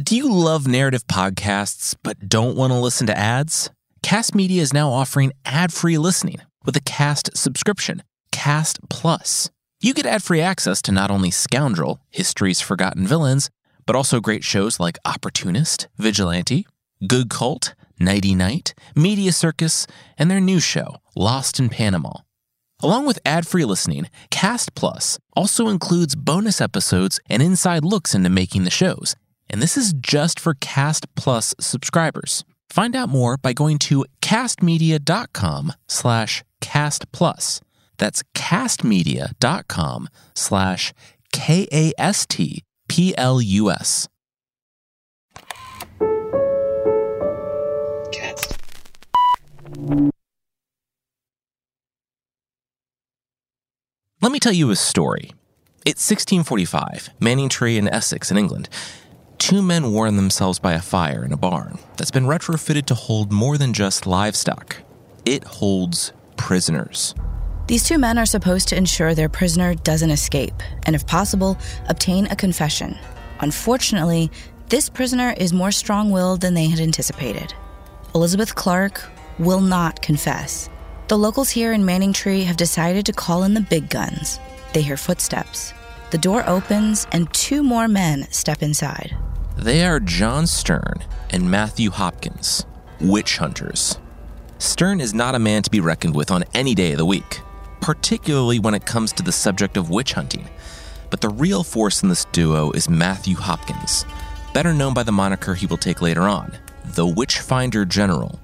Do you love narrative podcasts but don't want to listen to ads? Kast Media is now offering ad free listening with a Kast subscription, Cast Plus. You get ad free access to not only Scoundrel, History's Forgotten Villains, but also great shows like Opportunist, Vigilante, Good Cult, Nighty Night, Media Circus, and their new show, Lost in Panama. Along with ad free listening, KastPlus also includes bonus episodes and inside looks into making the shows. And this is just for KastPlus subscribers. Find out more by going to kastmedia.com slash kastplus. That's kastmedia.com slash K-A-S-T-P-L-U-S. Cast. Let me tell you a story. It's 1645, Manningtree in Essex in England. Two men warm themselves by a fire in a barn that's been retrofitted to hold more than just livestock. It holds prisoners. These two men are supposed to ensure their prisoner doesn't escape, and if possible, obtain a confession. Unfortunately, this prisoner is more strong willed than they had anticipated. Elizabeth Clark will not confess. The locals here in Manningtree have decided to call in the big guns. They hear footsteps. The door opens, and two more men step inside. They are John Stearne and Matthew Hopkins, witch hunters. Stearne is not a man to be reckoned with on any day of the week, particularly when it comes to the subject of witch hunting. But the real force in this duo is Matthew Hopkins, better known by the moniker he will take later on, the Witchfinder General.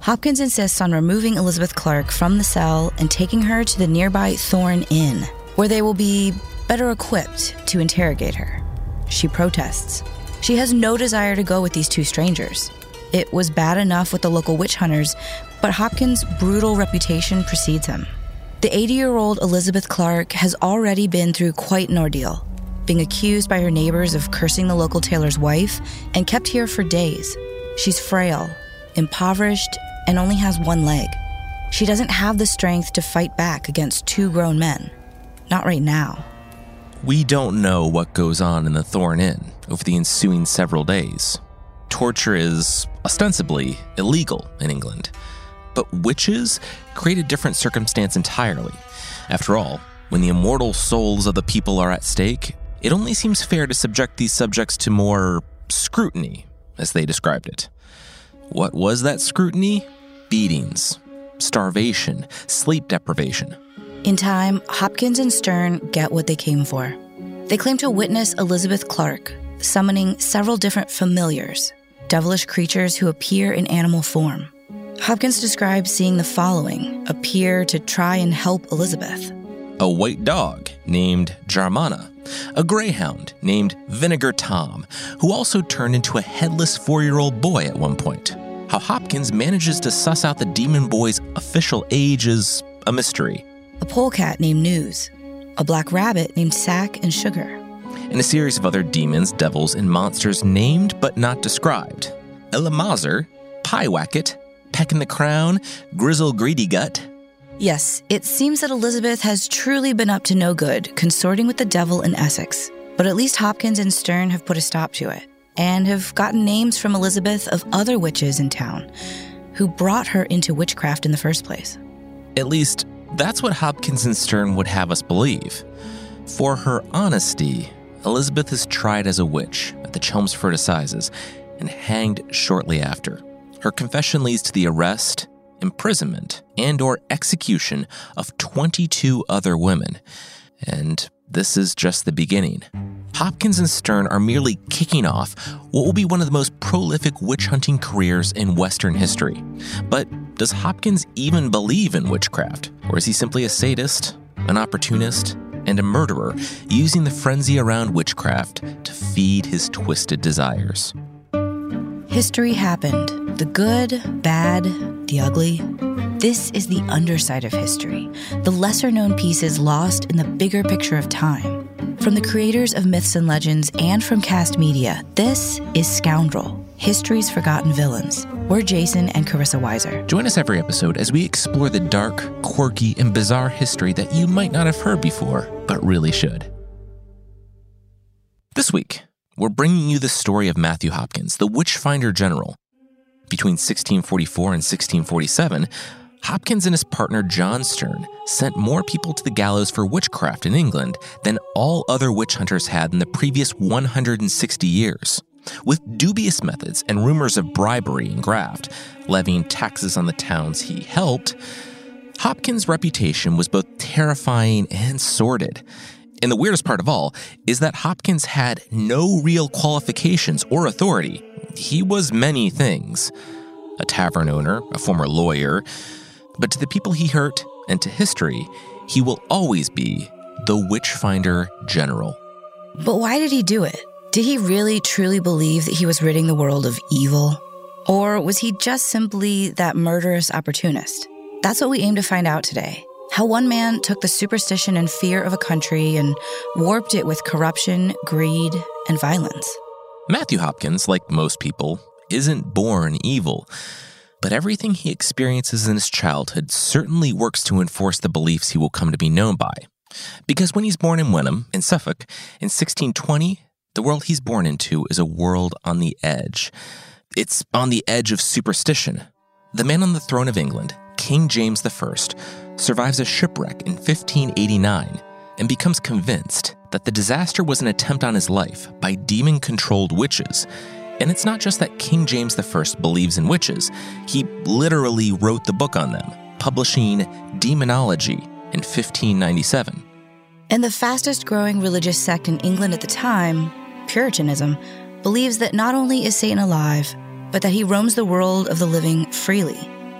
Hopkins insists on removing Elizabeth Clark from the cell and taking her to the nearby Thorn Inn, where they will be better equipped to interrogate her. She protests. She has no desire to go with these two strangers. It was bad enough with the local witch hunters, but Hopkins' brutal reputation precedes him. The 80 year old Elizabeth Clark has already been through quite an ordeal, being accused by her neighbors of cursing the local tailor's wife and kept here for days. She's frail, impoverished, and only has one leg. She doesn't have the strength to fight back against two grown men. Not right now. We don't know what goes on in the Thorn Inn over the ensuing several days. Torture is ostensibly illegal in England, but witches create a different circumstance entirely. After all, when the immortal souls of the people are at stake, it only seems fair to subject these subjects to more scrutiny, as they described it. What was that scrutiny? Beatings, starvation, sleep deprivation. In time, Hopkins and Stearne get what they came for. They claim to witness Elizabeth Clark summoning several different familiars, devilish creatures who appear in animal form. Hopkins describes seeing the following appear to try and help Elizabeth a white dog named Jarmara, a greyhound named Vinegar Tom, who also turned into a headless four year old boy at one point. How Hopkins manages to suss out the demon boy's official age is a mystery. A polecat named News, a black rabbit named Sack and Sugar, and a series of other demons, devils, and monsters named but not described. Elamazer, Pyewacket, Peck in the Crown, Grizzle Greedy Gut. Yes, it seems that Elizabeth has truly been up to no good, consorting with the devil in Essex. But at least Hopkins and Stearne have put a stop to it, and have gotten names from Elizabeth of other witches in town who brought her into witchcraft in the first place. At least, that's what Hopkins and Stearne would have us believe. For her honesty, Elizabeth is tried as a witch at the Chelmsford Assizes and hanged shortly after. Her confession leads to the arrest, imprisonment, and or execution of 22 other women. And this is just the beginning. Hopkins and Stearne are merely kicking off what will be one of the most prolific witch hunting careers in Western history. But does Hopkins even believe in witchcraft? Or is he simply a sadist, an opportunist, and a murderer using the frenzy around witchcraft to feed his twisted desires? History happened the good, bad, the ugly. This is the underside of history, the lesser known pieces lost in the bigger picture of time. From the creators of myths and legends and from Kast Media, this is Scoundrel History's Forgotten Villains. We're Jason and Carissa Weiser. Join us every episode as we explore the dark, quirky, and bizarre history that you might not have heard before, but really should. This week, we're bringing you the story of Matthew Hopkins, the Witchfinder General. Between 1644 and 1647, Hopkins and his partner John Stearne sent more people to the gallows for witchcraft in England than all other witch hunters had in the previous 160 years. With dubious methods and rumors of bribery and graft, levying taxes on the towns he helped, Hopkins' reputation was both terrifying and sordid. And the weirdest part of all is that Hopkins had no real qualifications or authority. He was many things a tavern owner, a former lawyer, but to the people he hurt and to history, he will always be the Witchfinder General. But why did he do it? Did he really truly believe that he was ridding the world of evil? Or was he just simply that murderous opportunist? That's what we aim to find out today. How one man took the superstition and fear of a country and warped it with corruption, greed, and violence. Matthew Hopkins, like most people, isn't born evil, but everything he experiences in his childhood certainly works to enforce the beliefs he will come to be known by. Because when he's born in Wenham, in Suffolk, in 1620, the world he's born into is a world on the edge. It's on the edge of superstition. The man on the throne of England, King James I, survives a shipwreck in 1589 and becomes convinced that the disaster was an attempt on his life by demon controlled witches. And it's not just that King James I believes in witches, he literally wrote the book on them, publishing Daemonologie in 1597. And the fastest growing religious sect in England at the time, Puritanism, believes that not only is Satan alive, but that he roams the world of the living freely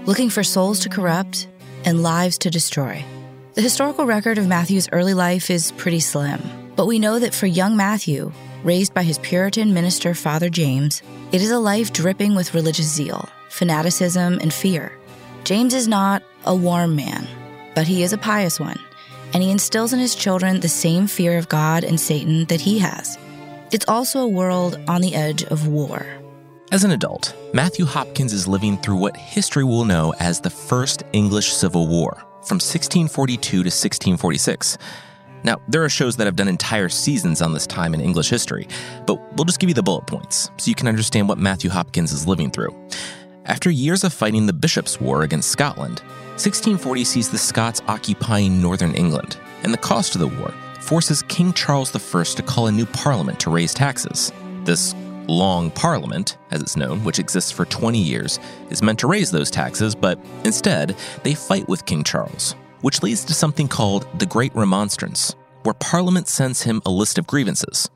looking for souls to corrupt and lives to destroy. The historical record of Matthew's early life is pretty slim, but we know that for young Matthew, raised by his Puritan minister Father James, it is a life dripping with religious zeal, fanaticism, and fear. James is not a warm man, but he is a pious one, and he instills in his children the same fear of God and Satan that he has. It's also a world on the edge of war. As an adult, Matthew Hopkins is living through what history will know as the First English Civil War from 1642 to 1646. Now, there are shows that have done entire seasons on this time in English history, but we'll just give you the bullet points so you can understand what Matthew Hopkins is living through. After years of fighting the Bishops' War against Scotland, 1640 sees the Scots occupying northern England, and the cost of the war forces King Charles I to call a new parliament to raise taxes. This Long Parliament, as it's known, which exists for 20 years, is meant to raise those taxes, but instead, they fight with King Charles, which leads to something called the Great Remonstrance, where Parliament sends him a list of grievances.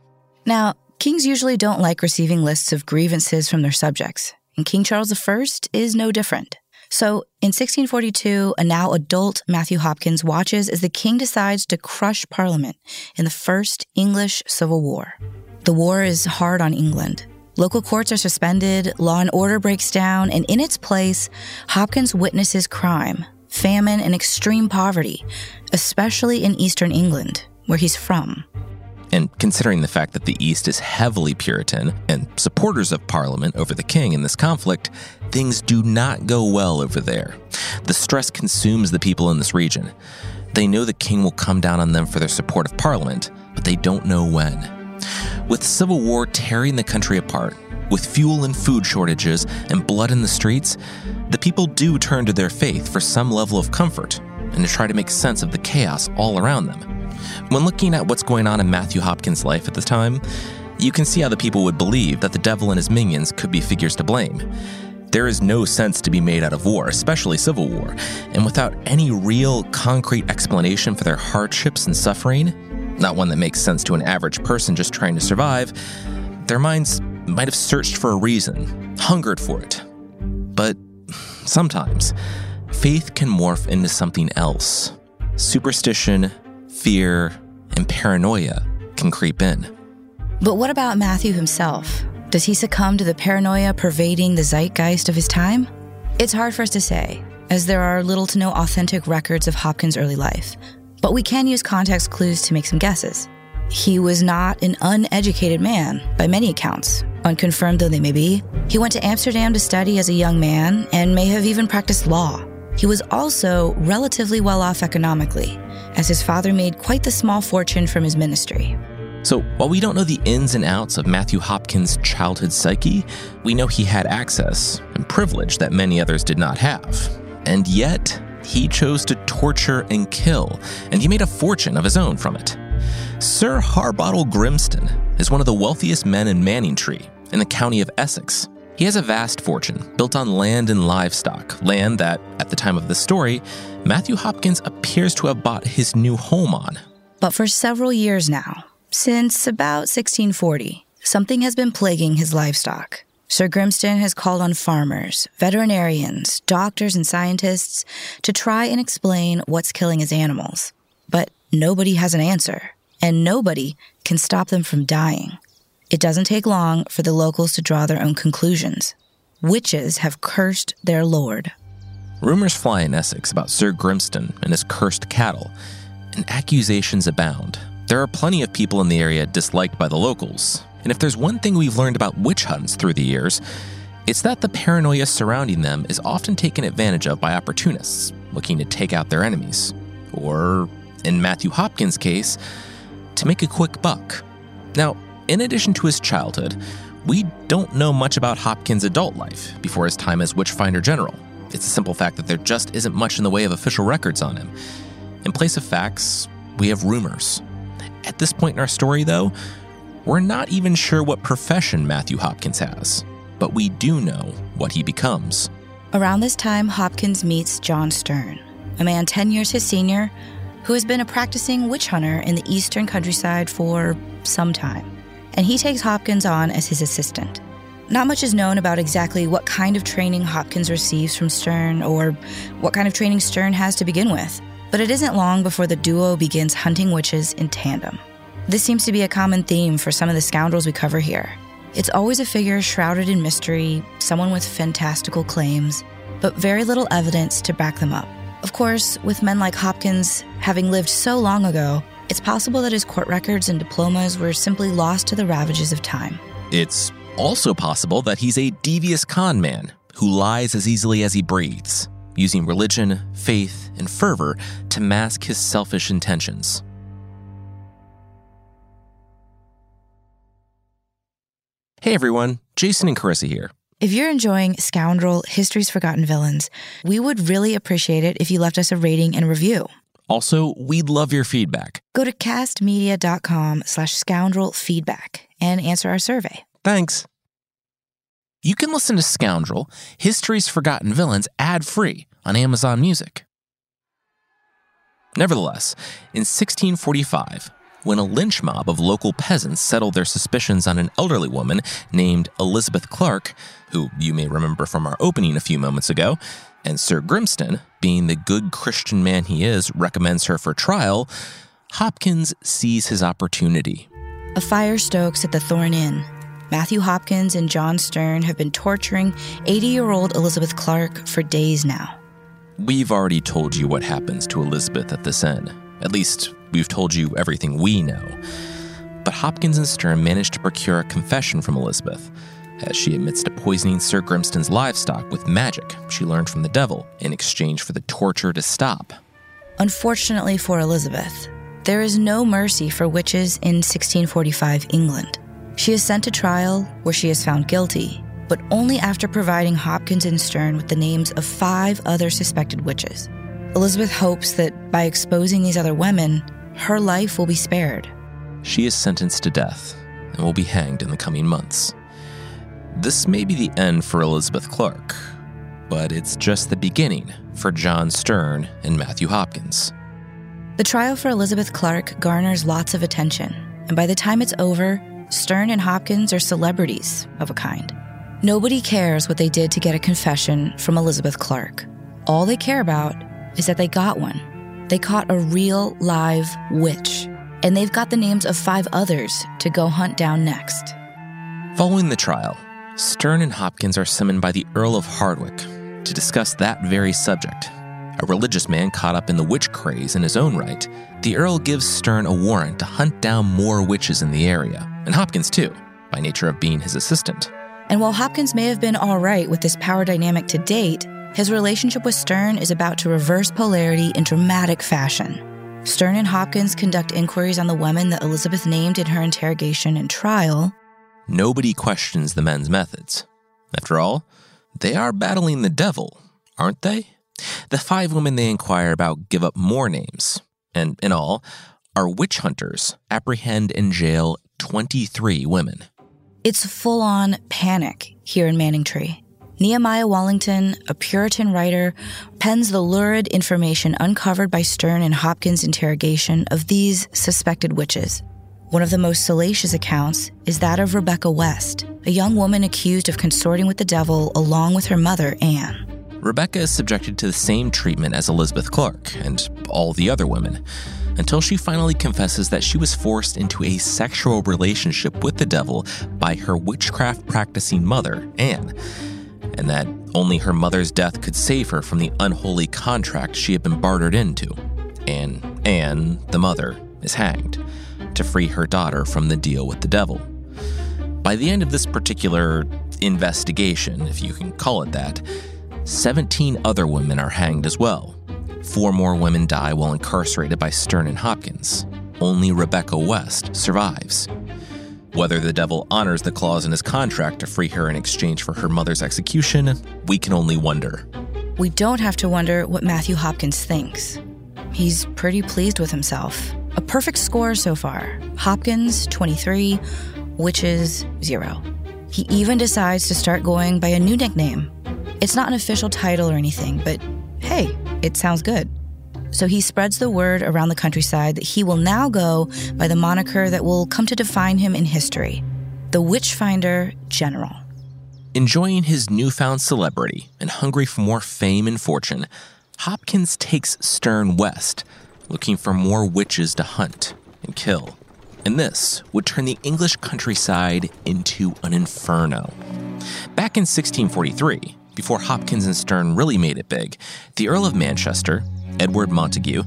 Now, kings usually don't like receiving lists of grievances from their subjects, and King Charles I is no different. So, in 1642, a now adult Matthew Hopkins watches as the king decides to crush Parliament in the First English Civil War. The war is hard on England. Local courts are suspended, law and order breaks down, and in its place, Hopkins witnesses crime, famine, and extreme poverty, especially in eastern England, where he's from. And considering the fact that the East is heavily Puritan and supporters of Parliament over the king in this conflict, things do not go well over there. The stress consumes the people in this region. They know the king will come down on them for their support of Parliament, but they don't know when. With civil war tearing the country apart, with fuel and food shortages and blood in the streets, the people do turn to their faith for some level of comfort and to try to make sense of the chaos all around them. When looking at what's going on in Matthew Hopkins' life at the time, you can see how the people would believe that the devil and his minions could be figures to blame. There is no sense to be made out of war, especially civil war, and without any real concrete explanation for their hardships and suffering, not one that makes sense to an average person just trying to survive, their minds might have searched for a reason, hungered for it. But sometimes, faith can morph into something else. Superstition, fear, and paranoia can creep in. But what about Matthew himself? Does he succumb to the paranoia pervading the zeitgeist of his time? It's hard for us to say, as there are little to no authentic records of Hopkins' early life, but we can use context clues to make some guesses. He was not an uneducated man, by many accounts, unconfirmed though they may be. He went to Amsterdam to study as a young man and may have even practiced law. He was also relatively well off economically, as his father made quite the small fortune from his ministry. So, while we don't know the ins and outs of Matthew Hopkins' childhood psyche, we know he had access and privilege that many others did not have. And yet, he chose to torture and kill, and he made a fortune of his own from it. Sir Harbottle Grimston is one of the wealthiest men in Manningtree, in the county of Essex. He has a vast fortune built on land and livestock, land that, at the time of the story, Matthew Hopkins appears to have bought his new home on. But for several years now, since about 1640, something has been plaguing his livestock. Sir Grimston has called on farmers, veterinarians, doctors, and scientists to try and explain what's killing his animals. But nobody has an answer, and nobody can stop them from dying. It doesn't take long for the locals to draw their own conclusions. Witches have cursed their lord. Rumors fly in Essex about Sir Grimston and his cursed cattle, and accusations abound. There are plenty of people in the area disliked by the locals, and if there's one thing we've learned about witch hunts through the years, it's that the paranoia surrounding them is often taken advantage of by opportunists looking to take out their enemies. Or, in Matthew Hopkins' case, to make a quick buck. Now, in addition to his childhood, we don't know much about Hopkins' adult life before his time as Witchfinder General. It's a simple fact that there just isn't much in the way of official records on him. In place of facts, we have rumors. At this point in our story, though, we're not even sure what profession Matthew Hopkins has, but we do know what he becomes. Around this time, Hopkins meets John Stearne, a man 10 years his senior who has been a practicing witch hunter in the eastern countryside for some time. And he takes Hopkins on as his assistant. Not much is known about exactly what kind of training Hopkins receives from Stearne or what kind of training Stearne has to begin with but it isn't long before the duo begins hunting witches in tandem. This seems to be a common theme for some of the scoundrels we cover here. It's always a figure shrouded in mystery, someone with fantastical claims, but very little evidence to back them up. Of course, with men like Hopkins having lived so long ago, it's possible that his court records and diplomas were simply lost to the ravages of time. It's also possible that he's a devious con man who lies as easily as he breathes using religion, faith, and fervor to mask his selfish intentions. Hey everyone, Jason and Carissa here. If you're enjoying Scoundrel History's Forgotten Villains, we would really appreciate it if you left us a rating and review. Also, we'd love your feedback. Go to kastmedia.com slash scoundrel feedback and answer our survey. Thanks. You can listen to Scoundrel, History's Forgotten Villains ad free on Amazon Music. Nevertheless, in 1645, when a lynch mob of local peasants settled their suspicions on an elderly woman named Elizabeth Clark, who you may remember from our opening a few moments ago, and Sir Grimston, being the good Christian man he is, recommends her for trial, Hopkins sees his opportunity. A fire stokes at the Thorn Inn, Matthew Hopkins and John Stearne have been torturing 80 year old Elizabeth Clark for days now. We've already told you what happens to Elizabeth at this inn. At least, we've told you everything we know. But Hopkins and Stearne managed to procure a confession from Elizabeth, as she admits to poisoning Sir Grimston's livestock with magic she learned from the devil in exchange for the torture to stop. Unfortunately for Elizabeth, there is no mercy for witches in 1645 England. She is sent to trial where she is found guilty, but only after providing Hopkins and Stearne with the names of five other suspected witches. Elizabeth hopes that by exposing these other women, her life will be spared. She is sentenced to death and will be hanged in the coming months. This may be the end for Elizabeth Clark, but it's just the beginning for John Stearne and Matthew Hopkins. The trial for Elizabeth Clark garners lots of attention, and by the time it's over, Stearne and Hopkins are celebrities of a kind. Nobody cares what they did to get a confession from Elizabeth Clark. All they care about is that they got one. They caught a real live witch, and they've got the names of five others to go hunt down next. Following the trial, Stearne and Hopkins are summoned by the Earl of Hardwick to discuss that very subject. A religious man caught up in the witch craze in his own right, the Earl gives Stearne a warrant to hunt down more witches in the area and Hopkins too, by nature of being his assistant. And while Hopkins may have been all right with this power dynamic to date, his relationship with Stearne is about to reverse polarity in dramatic fashion. Stearne and Hopkins conduct inquiries on the women that Elizabeth named in her interrogation and trial. Nobody questions the men's methods. After all, they are battling the devil, aren't they? The five women they inquire about give up more names, and in all, our witch hunters apprehend and jail 23 women. It's full on panic here in Manningtree. Nehemiah Wallington, a Puritan writer, pens the lurid information uncovered by Stearne and Hopkins' interrogation of these suspected witches. One of the most salacious accounts is that of Rebecca West, a young woman accused of consorting with the devil along with her mother, Anne. Rebecca is subjected to the same treatment as Elizabeth Clark and all the other women until she finally confesses that she was forced into a sexual relationship with the devil by her witchcraft practicing mother, Anne and that only her mother's death could save her from the unholy contract she had been bartered into. And Anne, the mother, is hanged to free her daughter from the deal with the devil. By the end of this particular investigation, if you can call it that, 17 other women are hanged as well. Four more women die while incarcerated by Stearne and Hopkins. Only Rebecca West survives. Whether the devil honors the clause in his contract to free her in exchange for her mother's execution, we can only wonder. We don't have to wonder what Matthew Hopkins thinks. He's pretty pleased with himself. A perfect score so far. Hopkins, 23, Witches, 0. He even decides to start going by a new nickname. It's not an official title or anything, but hey, it sounds good. So he spreads the word around the countryside that he will now go by the moniker that will come to define him in history the Witchfinder General. Enjoying his newfound celebrity and hungry for more fame and fortune, Hopkins takes Stearne west, looking for more witches to hunt and kill. And this would turn the English countryside into an inferno. Back in 1643, before Hopkins and Stearne really made it big, the Earl of Manchester, Edward Montagu,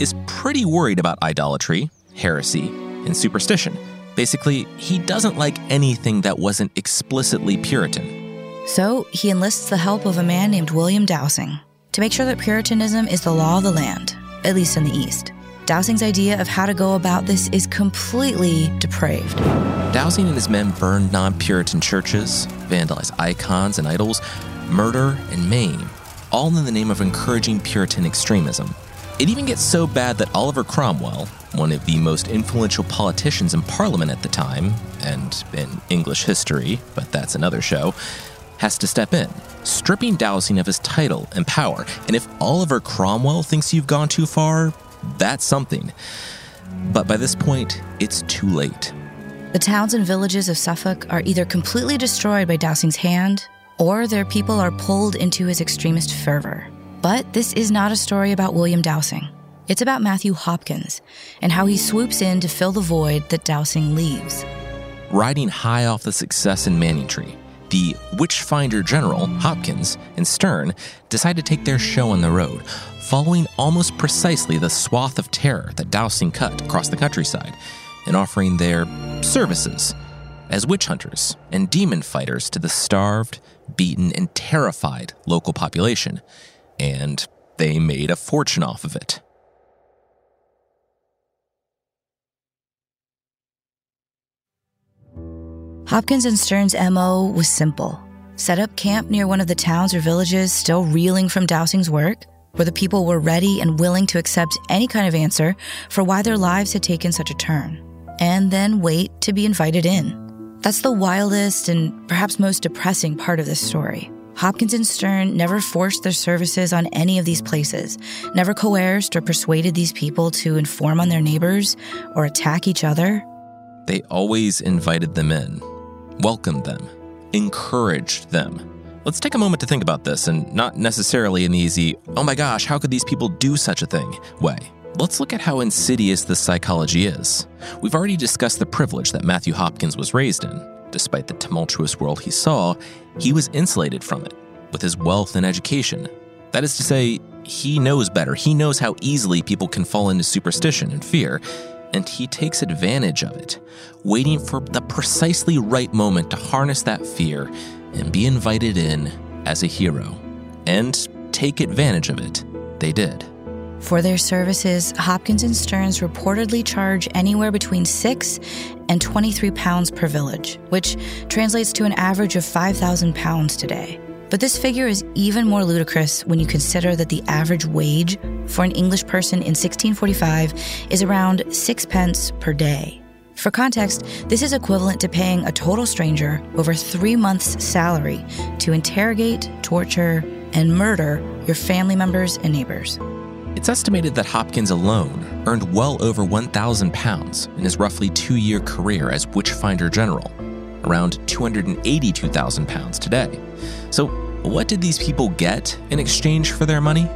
is pretty worried about idolatry, heresy, and superstition. Basically, he doesn't like anything that wasn't explicitly Puritan. So he enlists the help of a man named William Dowsing to make sure that Puritanism is the law of the land, at least in the East. Dowsing's idea of how to go about this is completely depraved. Dowsing and his men burn non Puritan churches, vandalize icons and idols, murder and maim all in the name of encouraging Puritan extremism. It even gets so bad that Oliver Cromwell, one of the most influential politicians in Parliament at the time, and in English history, but that's another show, has to step in, stripping Dowsing of his title and power. And if Oliver Cromwell thinks you've gone too far, that's something. But by this point, it's too late. The towns and villages of Suffolk are either completely destroyed by Dowsing's hand or their people are pulled into his extremist fervor. But this is not a story about William Dowsing. It's about Matthew Hopkins and how he swoops in to fill the void that Dowsing leaves. Riding high off the success in Manningtree, the Witchfinder General, Hopkins, and Stearne decide to take their show on the road, following almost precisely the swath of terror that Dowsing cut across the countryside, and offering their services as witch hunters and demon fighters to the starved, beaten, and terrified local population, and they made a fortune off of it. Hopkins and Stearne's MO was simple set up camp near one of the towns or villages still reeling from Dowsing's work, where the people were ready and willing to accept any kind of answer for why their lives had taken such a turn, and then wait to be invited in. That's the wildest and perhaps most depressing part of this story. Hopkins and Stearne never forced their services on any of these places, never coerced or persuaded these people to inform on their neighbors or attack each other. They always invited them in, welcomed them, encouraged them. Let's take a moment to think about this and not necessarily in the easy, oh my gosh, how could these people do such a thing way. Let's look at how insidious this psychology is. We've already discussed the privilege that Matthew Hopkins was raised in. Despite the tumultuous world he saw, he was insulated from it with his wealth and education. That is to say, he knows better. He knows how easily people can fall into superstition and fear, and he takes advantage of it, waiting for the precisely right moment to harness that fear and be invited in as a hero. And take advantage of it, they did. For their services, Hopkins and Stearnes reportedly charge anywhere between 6 and 23 pounds per village, which translates to an average of 5,000 pounds today. But this figure is even more ludicrous when you consider that the average wage for an English person in 1645 is around sixpence per day. For context, this is equivalent to paying a total stranger over three months' salary to interrogate, torture, and murder your family members and neighbors. It's estimated that Hopkins alone earned well over 1,000 pounds in his roughly two year career as Witchfinder General, around 282,000 pounds today. So, what did these people get in exchange for their money?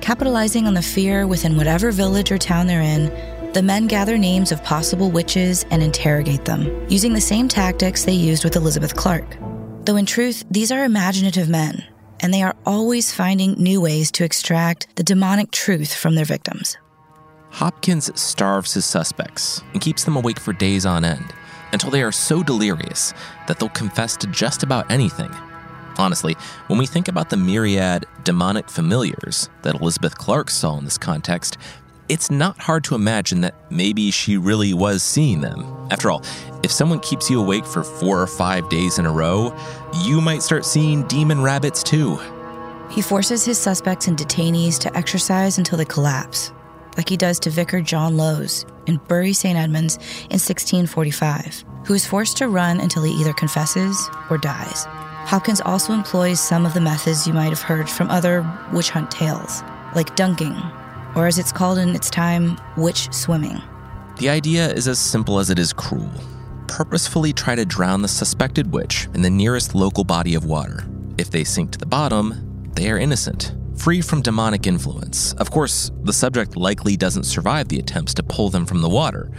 Capitalizing on the fear within whatever village or town they're in, the men gather names of possible witches and interrogate them, using the same tactics they used with Elizabeth Clark. Though in truth, these are imaginative men and they are always finding new ways to extract the demonic truth from their victims. Hopkins starves his suspects and keeps them awake for days on end until they are so delirious that they'll confess to just about anything. Honestly, when we think about the myriad demonic familiars that Elizabeth Clark saw in this context, it's not hard to imagine that maybe she really was seeing them. After all, if someone keeps you awake for four or five days in a row, you might start seeing demon rabbits too. He forces his suspects and detainees to exercise until they collapse, like he does to Vicar John Lowes in Bury St. Edmunds in 1645, who is forced to run until he either confesses or dies. Hopkins also employs some of the methods you might have heard from other witch hunt tales, like dunking or as it's called in its time, witch swimming. The idea is as simple as it is cruel. Purposefully try to drown the suspected witch in the nearest local body of water. If they sink to the bottom, they are innocent, free from demonic influence. Of course, the subject likely doesn't survive the attempts to pull them from the water,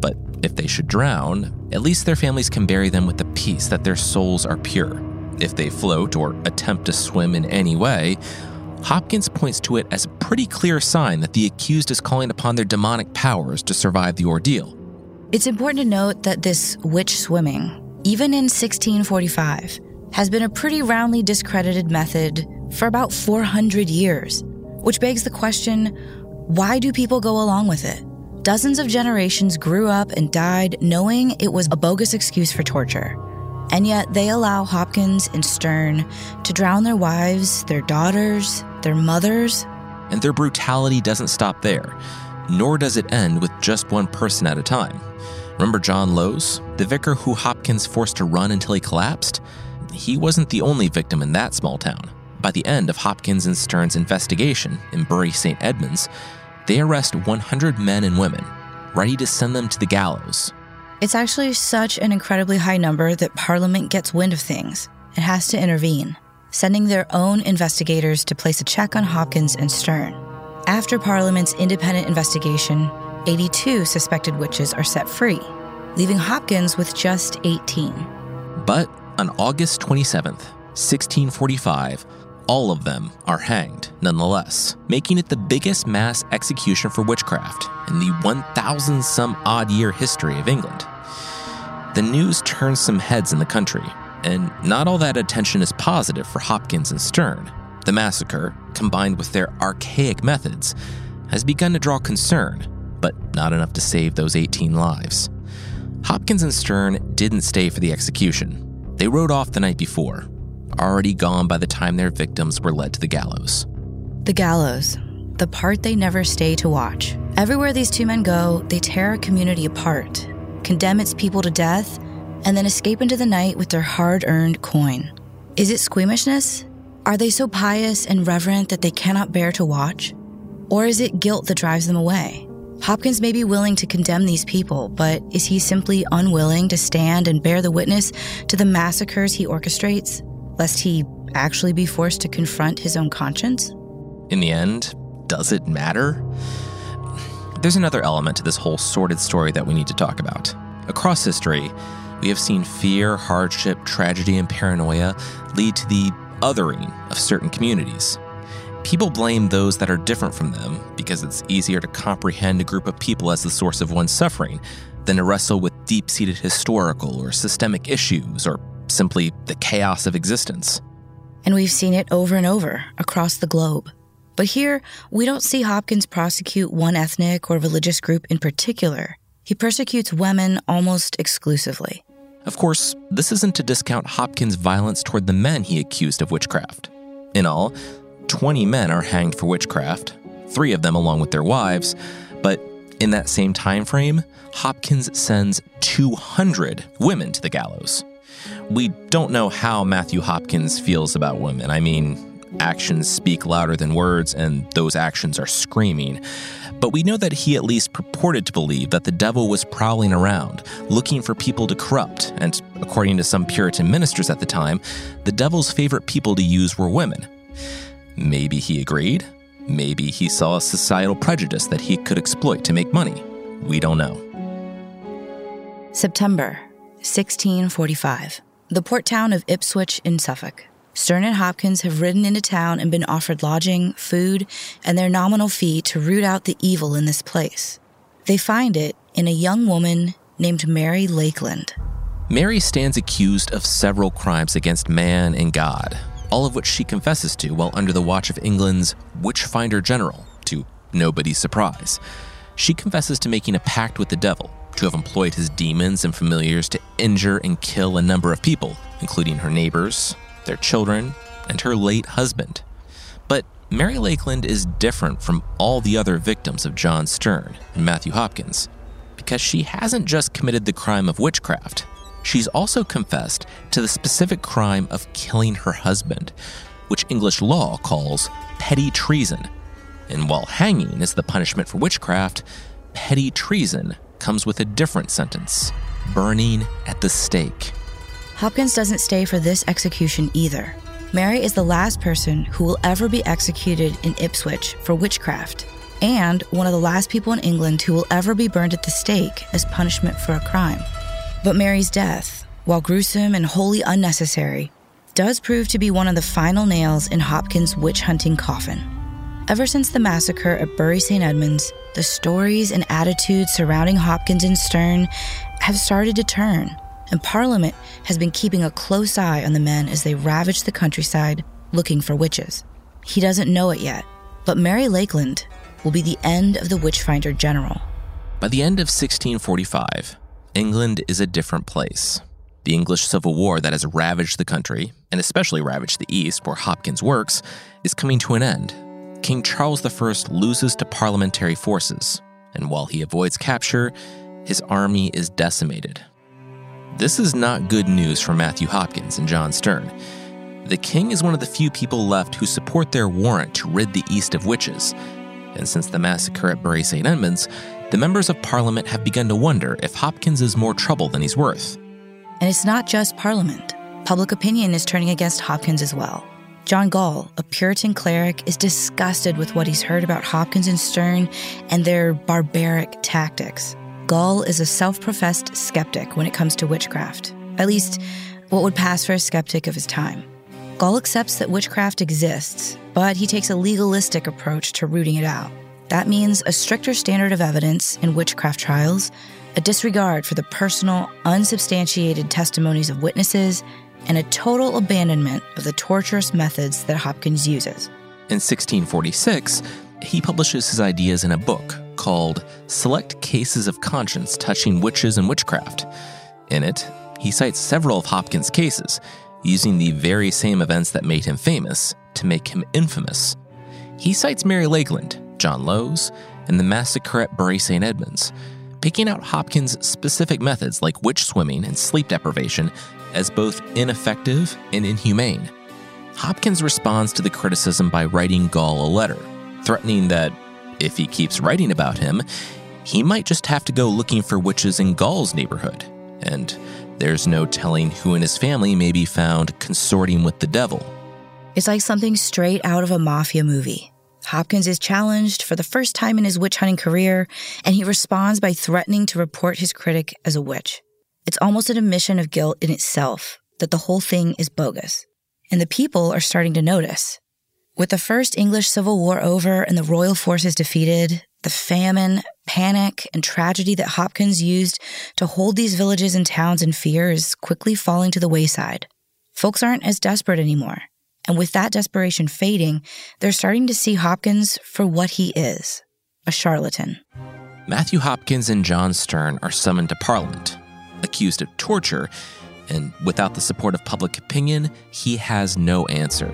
but if they should drown, at least their families can bury them with the peace that their souls are pure. If they float or attempt to swim in any way, Hopkins points to it as a pretty clear sign that the accused is calling upon their demonic powers to survive the ordeal. It's important to note that this witch swimming, even in 1645, has been a pretty roundly discredited method for about 400 years, which begs the question why do people go along with it? Dozens of generations grew up and died knowing it was a bogus excuse for torture. And yet they allow Hopkins and Stearne to drown their wives, their daughters, their mothers. And their brutality doesn't stop there, nor does it end with just one person at a time. Remember John Lowes, the vicar who Hopkins forced to run until he collapsed? He wasn't the only victim in that small town. By the end of Hopkins and Stearne's investigation in Bury St. Edmunds, they arrest 100 men and women, ready to send them to the gallows. It's actually such an incredibly high number that Parliament gets wind of things and has to intervene sending their own investigators to place a check on Hopkins and Stearne. After Parliament's independent investigation, 82 suspected witches are set free, leaving Hopkins with just 18. But on August 27th, 1645, all of them are hanged nonetheless, making it the biggest mass execution for witchcraft in the 1,000 some odd year history of England. The news turns some heads in the country, and not all that attention is positive for Hopkins and Stearne. The massacre, combined with their archaic methods, has begun to draw concern, but not enough to save those 18 lives. Hopkins and Stearne didn't stay for the execution. They rode off the night before, already gone by the time their victims were led to the gallows. The gallows, the part they never stay to watch. Everywhere these two men go, they tear a community apart, condemn its people to death, and then escape into the night with their hard earned coin. Is it squeamishness? Are they so pious and reverent that they cannot bear to watch? Or is it guilt that drives them away? Hopkins may be willing to condemn these people, but is he simply unwilling to stand and bear the witness to the massacres he orchestrates, lest he actually be forced to confront his own conscience? In the end, does it matter? There's another element to this whole sordid story that we need to talk about. Across history, we have seen fear, hardship, tragedy, and paranoia lead to the othering of certain communities. People blame those that are different from them because it's easier to comprehend a group of people as the source of one's suffering than to wrestle with deep seated historical or systemic issues or simply the chaos of existence. And we've seen it over and over across the globe. But here, we don't see Hopkins prosecute one ethnic or religious group in particular. He persecutes women almost exclusively. Of course, this isn't to discount Hopkins' violence toward the men he accused of witchcraft. In all, 20 men are hanged for witchcraft, three of them along with their wives, but in that same time frame, Hopkins sends 200 women to the gallows. We don't know how Matthew Hopkins feels about women. I mean, actions speak louder than words, and those actions are screaming. But we know that he at least purported to believe that the devil was prowling around, looking for people to corrupt, and according to some Puritan ministers at the time, the devil's favorite people to use were women. Maybe he agreed. Maybe he saw a societal prejudice that he could exploit to make money. We don't know. September 1645. The port town of Ipswich in Suffolk. Stearne and Hopkins have ridden into town and been offered lodging, food, and their nominal fee to root out the evil in this place. They find it in a young woman named Mary Lakeland. Mary stands accused of several crimes against man and God, all of which she confesses to while under the watch of England's Witchfinder General, to nobody's surprise. She confesses to making a pact with the devil, to have employed his demons and familiars to injure and kill a number of people, including her neighbors, their children, and her late husband. But Mary Lakeland is different from all the other victims of John Sterne and Matthew Hopkins because she hasn't just committed the crime of witchcraft, she's also confessed to the specific crime of killing her husband, which English law calls petty treason. And while hanging is the punishment for witchcraft, petty treason comes with a different sentence burning at the stake. Hopkins doesn't stay for this execution either. Mary is the last person who will ever be executed in Ipswich for witchcraft, and one of the last people in England who will ever be burned at the stake as punishment for a crime. But Mary's death, while gruesome and wholly unnecessary, does prove to be one of the final nails in Hopkins' witch hunting coffin. Ever since the massacre at Bury St. Edmunds, the stories and attitudes surrounding Hopkins and Stearne have started to turn and Parliament has been keeping a close eye on the men as they ravage the countryside looking for witches. He doesn't know it yet, but Mary Lakeland will be the end of the Witchfinder General. By the end of 1645, England is a different place. The English Civil War that has ravaged the country, and especially ravaged the East where Hopkins works, is coming to an end. King Charles I loses to parliamentary forces, and while he avoids capture, his army is decimated this is not good news for Matthew Hopkins and John Sterne. The king is one of the few people left who support their warrant to rid the East of witches. And since the massacre at Bury St. Edmunds, the members of Parliament have begun to wonder if Hopkins is more trouble than he's worth. And it's not just Parliament. Public opinion is turning against Hopkins as well. John Gaule, a Puritan cleric, is disgusted with what he's heard about Hopkins and Stearne and their barbaric tactics. Gaule is a self professed skeptic when it comes to witchcraft, at least what would pass for a skeptic of his time. Gaule accepts that witchcraft exists, but he takes a legalistic approach to rooting it out. That means a stricter standard of evidence in witchcraft trials, a disregard for the personal, unsubstantiated testimonies of witnesses, and a total abandonment of the torturous methods that Hopkins uses. In 1646, he publishes his ideas in a book called Select Cases of Conscience Touching Witches and Witchcraft. In it, he cites several of Hopkins' cases, using the very same events that made him famous to make him infamous. He cites Mary Lakeland, John Lowes, and the massacre at Bury St. Edmunds, picking out Hopkins' specific methods like witch swimming and sleep deprivation as both ineffective and inhumane. Hopkins responds to the criticism by writing Gaule a letter, threatening that if he keeps writing about him, he might just have to go looking for witches in Gaule's neighborhood. And there's no telling who in his family may be found consorting with the devil. It's like something straight out of a mafia movie. Hopkins is challenged for the first time in his witch hunting career, and he responds by threatening to report his critic as a witch. It's almost an admission of guilt in itself that the whole thing is bogus. And the people are starting to notice. With the First English Civil War over and the royal forces defeated, the famine, panic, and tragedy that Hopkins used to hold these villages and towns in fear is quickly falling to the wayside. Folks aren't as desperate anymore. And with that desperation fading, they're starting to see Hopkins for what he is a charlatan. Matthew Hopkins and John Stearne are summoned to Parliament, accused of torture, and without the support of public opinion, he has no answer.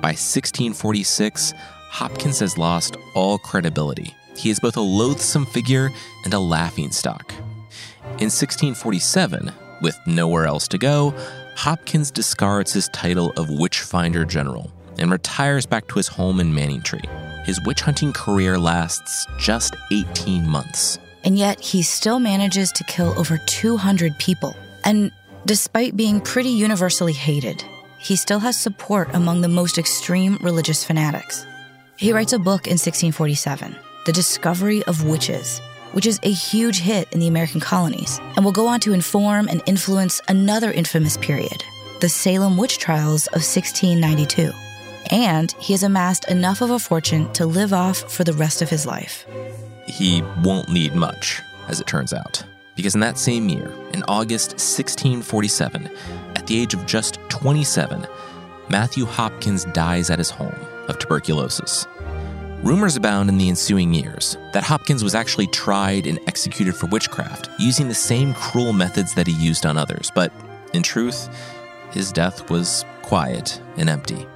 By 1646, Hopkins has lost all credibility. He is both a loathsome figure and a laughingstock. In 1647, with nowhere else to go, Hopkins discards his title of Witchfinder General and retires back to his home in Manningtree. His witch hunting career lasts just 18 months. And yet, he still manages to kill over 200 people. And despite being pretty universally hated, he still has support among the most extreme religious fanatics. He writes a book in 1647, The Discovery of Witches, which is a huge hit in the American colonies and will go on to inform and influence another infamous period, the Salem witch trials of 1692. And he has amassed enough of a fortune to live off for the rest of his life. He won't need much, as it turns out, because in that same year, in August 1647, at the age of just 27, Matthew Hopkins dies at his home of tuberculosis. Rumors abound in the ensuing years that Hopkins was actually tried and executed for witchcraft using the same cruel methods that he used on others, but in truth, his death was quiet and empty.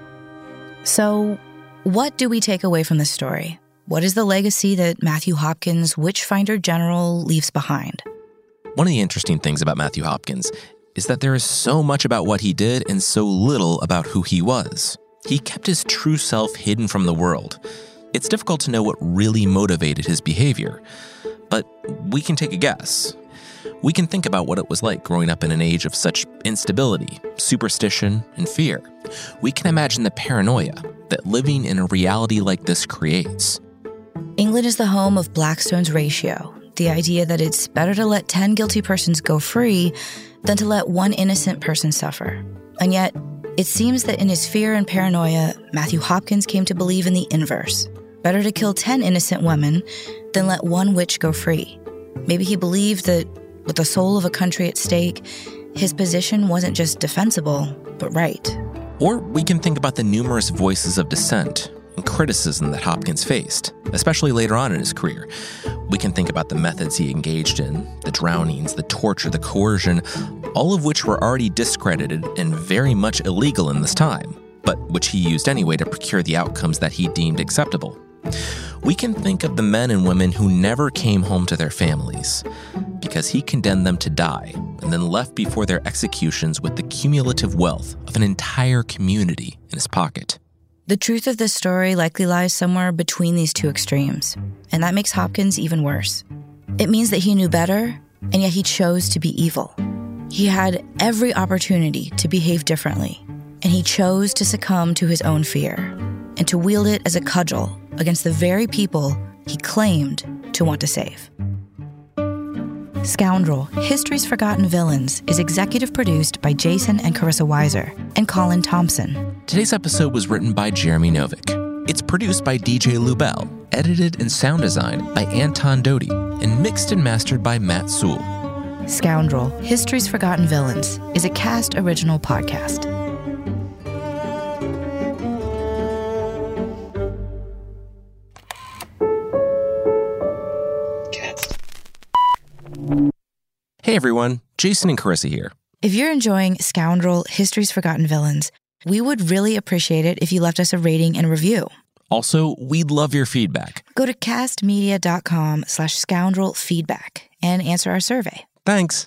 So, what do we take away from this story? What is the legacy that Matthew Hopkins, Witchfinder General, leaves behind? One of the interesting things about Matthew Hopkins is that there is so much about what he did and so little about who he was. He kept his true self hidden from the world it's difficult to know what really motivated his behavior, but we can take a guess. We can think about what it was like growing up in an age of such instability, superstition, and fear. We can imagine the paranoia that living in a reality like this creates. England is the home of Blackstone's ratio, the idea that it's better to let 10 guilty persons go free than to let one innocent person suffer. And yet, it seems that in his fear and paranoia, Matthew Hopkins came to believe in the inverse Better to kill 10 innocent women than let one witch go free. Maybe he believed that with the soul of a country at stake, his position wasn't just defensible, but right. Or we can think about the numerous voices of dissent and criticism that Hopkins faced, especially later on in his career. We can think about the methods he engaged in, the drownings, the torture, the coercion, all of which were already discredited and very much illegal in this time, but which he used anyway to procure the outcomes that he deemed acceptable. We can think of the men and women who never came home to their families because he condemned them to die and then left before their executions with the cumulative wealth of an entire community in his pocket. The truth of this story likely lies somewhere between these two extremes, and that makes Hopkins even worse. It means that he knew better, and yet he chose to be evil. He had every opportunity to behave differently, and he chose to succumb to his own fear and to wield it as a cudgel against the very people he claimed to want to save. Scoundrel History's Forgotten Villains is executive produced by Jason and Carissa Weiser and Colin Thompson. Today's episode was written by Jeremy Novick. It's produced by DJ Lubell, edited and sound designed by Anton Doty, and mixed and mastered by Matt Sewell. Scoundrel History's Forgotten Villains is a Kast original podcast. Hey everyone, Jason and Carissa here. If you're enjoying Scoundrel History's Forgotten Villains, we would really appreciate it if you left us a rating and review. Also, we'd love your feedback. Go to kastmedia.com slash scoundrel feedback and answer our survey. Thanks.